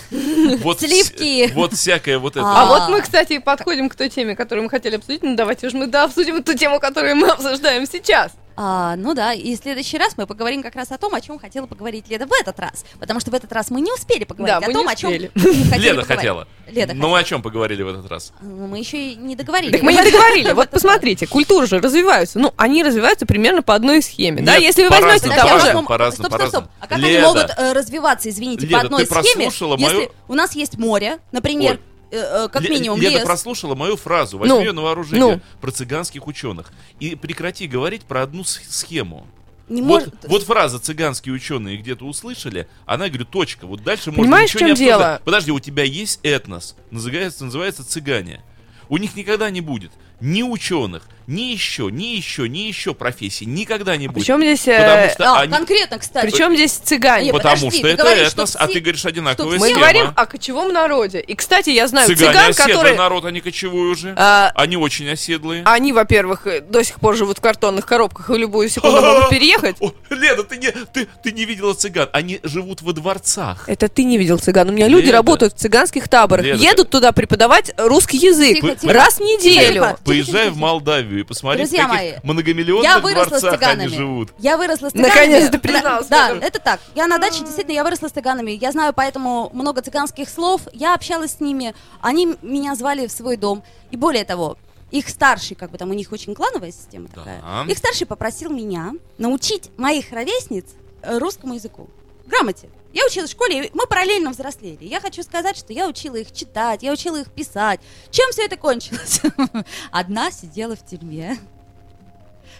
Вот, Сливки. вот всякое вот это. А А. вот мы, кстати, подходим к той теме, которую мы хотели обсудить. Ну, давайте уж мы да, обсудим ту тему, которую мы обсуждаем сейчас. А, ну да, и в следующий раз мы поговорим как раз о том, о чем хотела поговорить Леда в этот раз. Потому что в этот раз мы не успели поговорить Да, о том, не о чем хотели Леда поговорить. хотела. Леда Ну, мы о чем поговорили в этот раз? Ну, Мы еще и не договорили. Так мы не договорили. Вот посмотрите, культуры же развиваются. Ну, они развиваются примерно по одной схеме. Да, если вы возьмете а того же... стоп, стоп, стоп. А как Леда. они могут э, развиваться, извините, по одной схеме, если мою- у нас есть море, например, э, э, как минимум Леда лес. прослушала мою фразу. Возьми Ну, ее на вооружение ну. про цыганских ученых. И прекрати говорить про одну схему. Не Вот, может- вот фраза цыганские ученые где-то услышали, она говорит, точка, вот дальше можно Понимаешь, ничего в чем не обсуждать. дело? Подожди, у тебя есть этнос, называется, называется цыгане. У них никогда не будет ни ученых, ни еще, ни еще, ни еще профессий. Никогда не будет. Причем здесь... Потому э, что А, они- конкретно, кстати. Причем здесь цыгане? Нет, Потому подожди, что это говоришь, этнос, что а ты говоришь одинаковая Мы схема. говорим о кочевом народе. И, кстати, я знаю Цыгане цыган, оседлый которые... народ, они кочевой уже. а, Они очень оседлые. Они, во-первых, э, до сих пор живут в картонных коробках и в любую секунду могут переехать. Лена, ты не, ты, ты не видела цыган. Они живут во дворцах. Это ты не видел цыган. У меня люди Леда. работают в цыганских таборах. Леда. Едут туда преподавать русский язык. Тихо, тихо. Раз в неделю. Поезжай в Молдавию и посмотри, Друзья в каких мои, многомиллионных Я выросла с дворцах они цыганами. живут. Я выросла с цыганами. Наконец-то Да, признался Да, это так. Я на даче, действительно, я выросла с цыганами. Я знаю поэтому много цыганских слов. Я общалась с ними. Они меня звали в свой дом. И более того, их старший, как бы там у них очень клановая система такая. Да. Их старший попросил меня научить моих ровесниц э, русскому языку. Грамоте. Я училась в школе, и мы параллельно взрослели. Я хочу сказать, что я учила их читать, я учила их писать. Чем все это кончилось? Одна сидела в тюрьме.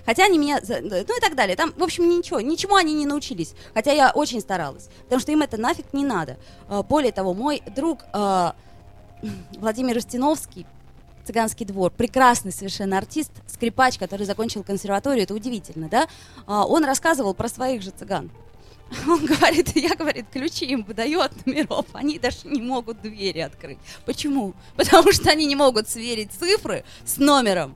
Хотя они меня... Ну и так далее. Там, в общем, ничего. Ничему они не научились. Хотя я очень старалась. Потому что им это нафиг не надо. А, Более того, мой друг а, Владимир Устиновский, «Цыганский двор», прекрасный совершенно артист, скрипач, который закончил консерваторию, это удивительно, да? А, Он рассказывал про своих же цыган. Он говорит, я, говорит, ключи им выдаю от номеров, они даже не могут двери открыть. Почему? Потому что они не могут сверить цифры с номером.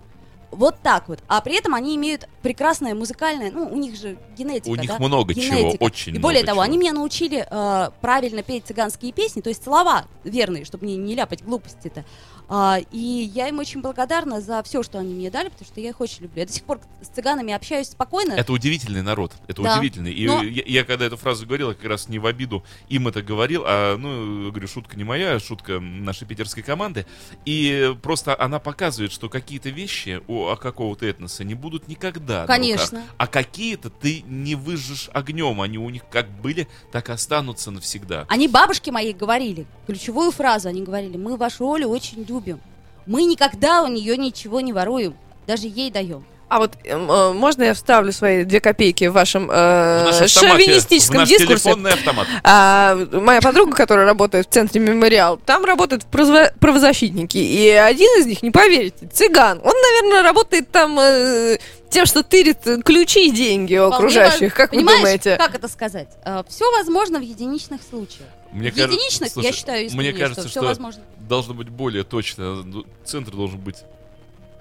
Вот так вот. А при этом они имеют прекрасное музыкальное, ну, у них же генетика, У них да? много чего, Генетика. очень И более много того, чего. они меня научили э, правильно петь цыганские песни, то есть слова верные, чтобы не, не ляпать глупости-то. А, и я им очень благодарна за все, что они мне дали, потому что я их очень люблю. Я до сих пор с цыганами общаюсь спокойно. Это удивительный народ. Это Да. удивительный. И Но- я, я когда эту фразу говорил, я как раз не в обиду им это говорил, а, ну, говорю, шутка не моя, шутка нашей питерской команды. И просто она показывает, что какие-то вещи у а какого-то этноса не будут никогда. На Конечно. А какие-то ты не выжжешь огнем. Они у них как были, так и останутся навсегда. Они бабушки мои говорили, ключевую фразу они говорили, мы вашу Олю очень любим. Мы никогда у нее ничего не воруем, даже ей даем. А вот эм, э, можно я вставлю свои две копейки в вашем В э, в шовинистическом наш дискурсе? телефонный автомат. А, моя подруга, которая работает в центре мемориал, там работают правозащитники. И один из них, не поверите, цыган. Он, наверное, работает там э, тем, что тырит э, ключи и деньги у окружающих. Как вы думаете? как это сказать? Все возможно в единичных случаях. Мне в кажется- единичных, слушай, я считаю, мне кажется, что, что все возможно. должно быть более точно. Центр должен быть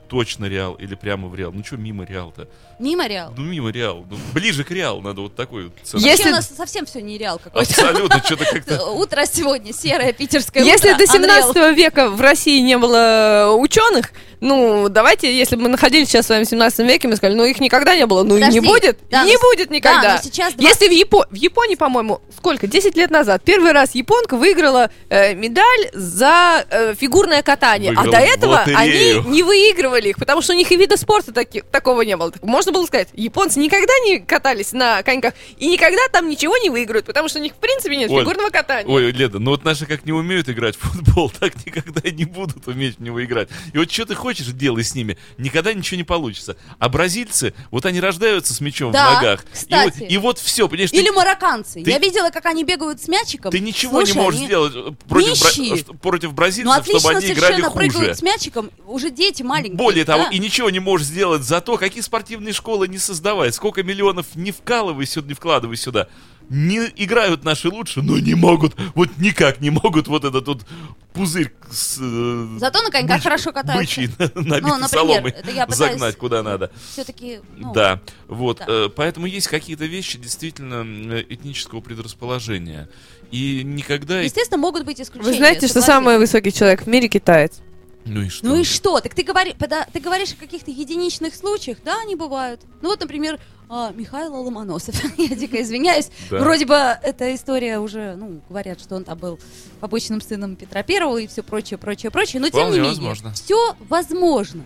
точно Реал или прямо в Реал. Ну что мимо Реал-то? Мимо Реал. Ну мимо Реал. Ну, ближе к Реалу надо вот такой вот цена. Если- Вообще у нас совсем все не Реал какой-то. Абсолютно, что-то как-то... Утро сегодня серое питерское Если утро, до 17 Unreal. века в России не было ученых, ну, давайте, если бы мы находились сейчас с вами в 17 веке, мы сказали, ну, их никогда не было, ну, и не Подожди. будет, Да, не но будет никогда. да, но сейчас два- Если в, Япо- в Японии, по-моему, сколько, 10 лет назад, первый раз японка выиграла э, медаль за э, фигурное катание, а Выиграла до этого они лотерею. не выигрывали их, потому что у них и вида спорта таки- такого не было. Можно было сказать, японцы никогда не катались на коньках и никогда там ничего не выиграют, потому что у них, в принципе, нет Оль, фигурного катания. Ой, Леда, ну вот наши как не умеют играть в футбол, так никогда и не будут уметь в него играть. И вот что ты хочешь, делай с ними. Никогда ничего не получится. А бразильцы, вот они рождаются с мячом Да, в ногах. кстати. И вот, и вот все, понимаешь, ты- Или марокканцы. ты- Я видела, как они бегают с мячиком. ты ничего Слушай, не можешь они- сделать э, против, бра- э, против Ну, бразильцев, отлично чтобы они играли совершенно хуже. прыгают с мячиком. Уже дети маленькие. Более того, да. и ничего не можешь сделать за то, какие спортивные школы не создавай, сколько миллионов не вкалывай сюда, не вкладывай сюда. Не играют наши лучше, но не могут, вот никак не могут вот этот вот пузырь с... э, Зато на коньках хорошо катаются. Бычий, набитый Ну, например, соломой, это я загнать куда надо. Все-таки. да, вот, да. э, поэтому есть какие-то вещи действительно э, этнического предрасположения. И никогда... Естественно, могут быть исключения. Вы знаете, что самый высокий человек в мире китаец? Ну и что? Ну и что? Так ты, говори, пода- ты говоришь о каких-то единичных случаях, да, они бывают. Ну вот, например, а, Михаил Ломоносов. Я дико извиняюсь. Да. Вроде бы эта история уже, ну, говорят, что он там был побочным сыном Петра Первого и все прочее, прочее, прочее. Но Вполне тем не менее, возможно. все возможно.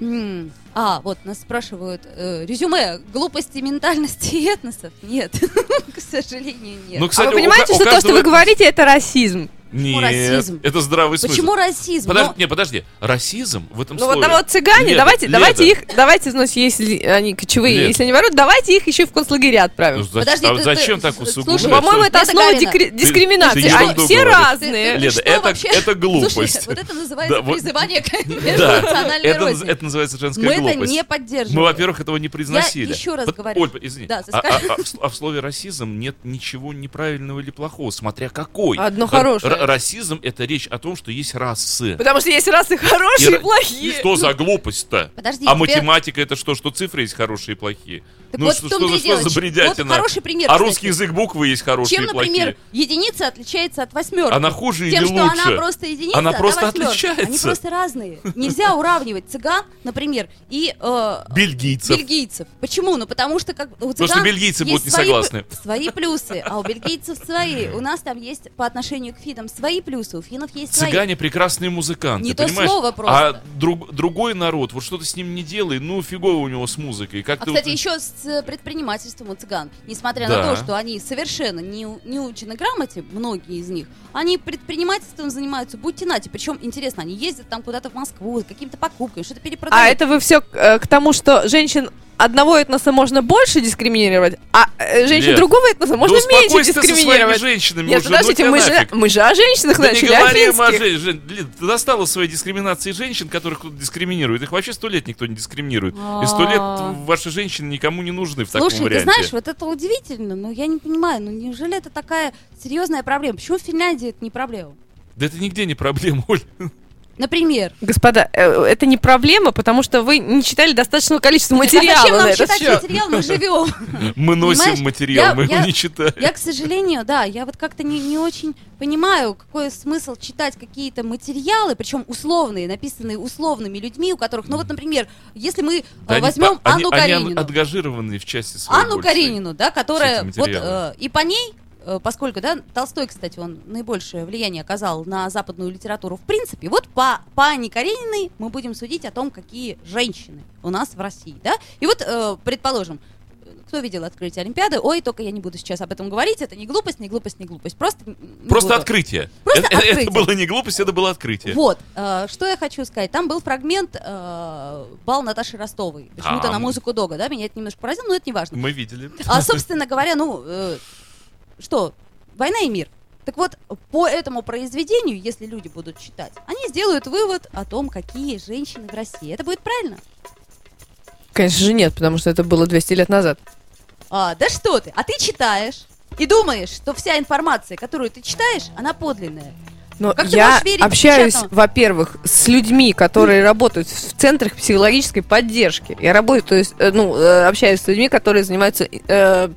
М, А, вот нас спрашивают, э, резюме глупости ментальности и этносов? Нет, к сожалению, нет. Ну, а кстати, вы у понимаете, что то, что каждого вы говорите, это расизм? Нет, расизм? это здравый смысл. Почему расизм? Подожди, Но- не, подожди. Расизм в этом Ну слове. вот, а вот цыгане, Леда, давайте, Леда. давайте их, давайте, значит, если они кочевые, Леда. если они воруют, давайте их еще и в концлагеря Ну, отправим. за- Подожди, а ты- зачем ты- так слушай, усугублять? Ну, по-моему, это основа дикри- дискриминации. ты Они ерунду все говоришь. разные. Ты- что это- вообще? это глупость. Слушай, вот это называется Да, вот- призывание к Да, национальной это, называется женская Мы глупость. это не поддерживаем. Мы, во-первых, этого не произносили. еще раз говорю. Оль, извини. Да, а, а- а в а в слове расизм нет ничего неправильного или плохого, смотря какой. Одно хорошее. Р- расизм это речь о том, что есть расы. Потому что есть расы хорошие И и плохие. Что за глупость-то? Подожди, а тебе- математика это что, что цифры есть хорошие и плохие? Так ну вот что, в том-то что, и за- дело. что за Ч- бредятина? вот хороший пример, а кстати. русский язык буквы есть хорошие Чем, и плохие. например, единица отличается от восьмерки? Она хуже Тем, или что лучше? она просто единица, Она а просто восьмерка. отличается. Они просто разные. Нельзя уравнивать цыган, например, и э, Бельгийцев. бельгийцев. Почему? Ну, потому что как у Потому цыган что бельгийцы будут не свои согласны. п- Свои плюсы, а у бельгийцев свои. У нас там есть по отношению к финам свои плюсы, у финнов есть свои. Цыгане прекрасные музыканты, Не то понимаешь? слово просто. А друг- другой народ, вот что ты с ним не делай, ну фигово у него с музыкой. Как А, ты кстати, вот- еще с э, предпринимательством у цыган. Несмотря Да. на то, что они совершенно не, не учены грамоте, многие из них, они предпринимательством занимаются, будьте нати. Причем, интересно, они ездят там куда-то в Москву, какими-то покупками, что-то перепродают. А это вы все к тому, что женщин одного этноса можно больше дискриминировать, а э, женщин Лер, другого этноса можно да меньше ты со своими дискриминировать. женщинами Нет, уже, подождите, ну мы же, мы же о женщинах Да не начали, о говорим о финских. жен- жен- Лид, ты достала своей дискриминации женщин, которых кто-то дискриминирует. Их вообще сто лет никто не дискриминирует. И сто лет А. ваши женщины никому не нужны в таком Слушай, ты варианте. знаешь, вот это удивительно, но я не понимаю, ну неужели это такая серьезная проблема? Почему в Финляндии это не проблема? Да это нигде не проблема, Оль. Например. Господа, э, это не проблема, потому что вы не читали достаточного количества а материала зачем на нам читать счет. материал? Мы живем. Мы носим Понимаешь, материал, я- мы его я- не читаем. Я, к сожалению, да, я вот как-то не, не очень понимаю, какой смысл читать какие-то материалы, причем условные, написанные условными людьми, у которых, ну вот, например, если мы Да э, они возьмем они- Анну они Каренину, ангажированы в части своей Анну. Каренину, да, которая вот э, и по ней, поскольку, да, Толстой, кстати, он наибольшее влияние оказал на западную литературу в принципе. Вот по по Анне Карениной мы будем судить о том, какие женщины у нас в России, да. И вот, э, предположим. Кто видел открытие Олимпиады? Ой, только я не буду сейчас об этом говорить. Это не глупость, не глупость, не глупость. Просто не Просто буду. открытие. Просто это, это- это открытие. было не глупость, это было открытие. Вот, э, что я хочу сказать. Там был фрагмент э, бал Наташи Ростовой. Почему-то А, на музыку Дога, да? Меня это немножко поразило, но это не важно. Мы видели. А, собственно говоря, ну, э, что, война и мир. Так вот, по этому произведению, если люди будут читать, они сделают вывод о том, какие женщины в России. Это будет правильно? Конечно же нет, потому что это было 200 лет назад. А, да что ты? А ты читаешь и думаешь, что вся информация, которую ты читаешь, она подлинная. Но Как я верить общаюсь, во-первых, с людьми, которые работают в центрах психологической поддержки. Я работаю, то есть, э, ну, э, общаюсь с людьми, которые занимаются э,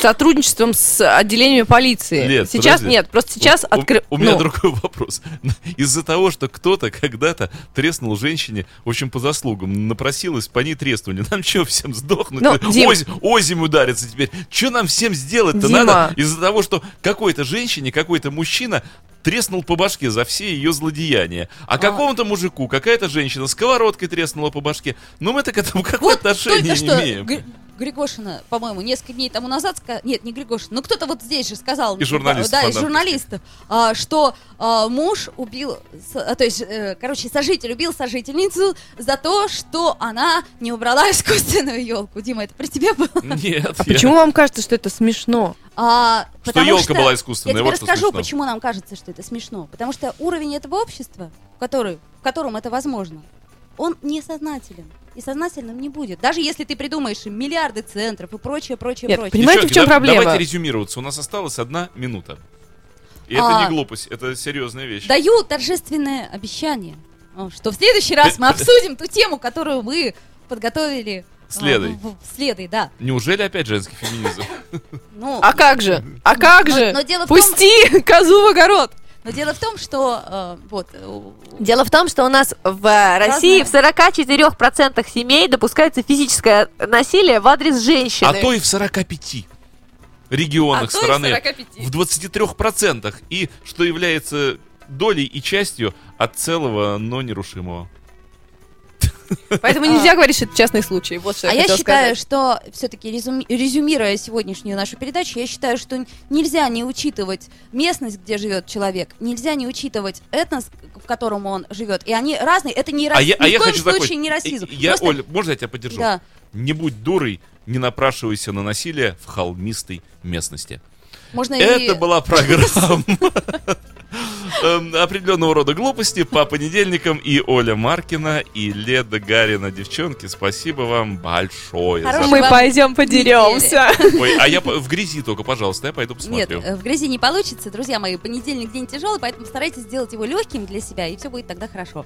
сотрудничеством с отделениями полиции. Лет, сейчас подожди. нет, просто сейчас У- у, у меня ну, другой вопрос. Из-за того, что кто-то когда-то треснул женщине, в общем, по заслугам, напросилась по ней треснули. Нам что, всем сдохнуть? Ну, Дим. Оз- озимь удариться теперь. Что нам всем сделать-то Дима. надо? Из-за того, что какой-то женщине, какой-то мужчина треснул по башке за все ее злодеяния. А, какому-то мужику какая-то женщина сковородкой треснула по башке. Ну мы-то к этому какое Вот отношение не что имеем. Гри- Григошина, по-моему, несколько дней тому назад, ска- нет, не Григошин, ну кто-то вот здесь же сказал, Из журналистов, да, из фанатов. журналистов, а, что а, муж убил, а, то есть, э, короче, сожитель убил сожительницу за то, что она не убрала искусственную елку. Дима, это при тебе было? Нет. я- Почему вам кажется, что это смешно? А, Что елка что- была искусственная, Я тебе вот расскажу, смешно. почему нам кажется, что это смешно. Потому что уровень этого общества, в, который, в котором это возможно, он несознателен. И сознательным не будет. Даже если ты придумаешь им миллиарды центров и прочее, прочее, Нет, прочее. Понимаете, Девчонки, в чем да- проблема? Давайте резюмироваться. У нас осталась одна минута. И это А. не глупость, это серьезная вещь. Даю торжественное обещание, а, что в следующий раз мы обсудим ту тему, которую мы подготовили. а, Следой. в- Следой, да. Неужели опять женский феминизм? Ну, А как же? А как Но- же? но дело в том- Пусти козу в огород! Но дело в том, что э, вот э, у- Дело в том, что у нас в России Разное. в 44% семей допускается физическое насилие в адрес женщины. А то и в 45 регионах А то и в страны. 45. В 23%. И что является долей и частью от целого, но нерушимого. Поэтому нельзя говорить, что это частный случай. Вот что А я я считаю, сказать. что все-таки резюмируя сегодняшнюю нашу передачу, я считаю, что нельзя не учитывать местность, где живет человек, нельзя не учитывать этнос, в котором он живет. И они разные. Это не А расизм. я, а Ни я в коем хочу случае не расизм. И- Я, Просто- Оль, можно я тебя поддержу? Да. Не будь дурой, не напрашивайся на насилие в холмистой местности. Можно и- Это была программа определенного рода глупости по понедельникам. И Оля Маркина, и Леда Гарина. Девчонки, спасибо вам большое. Мы пойдем подеремся. Ой, а я в грязи только, пожалуйста, я пойду Нет, посмотрю. э, в грязи не получится, друзья мои. Понедельник день тяжелый, поэтому старайтесь сделать его легким для себя, и все будет тогда хорошо.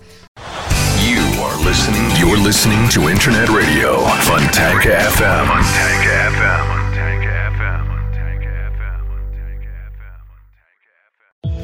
You are listening. You're listening to Internet Radio, Fontanka FM. Fontanka FM.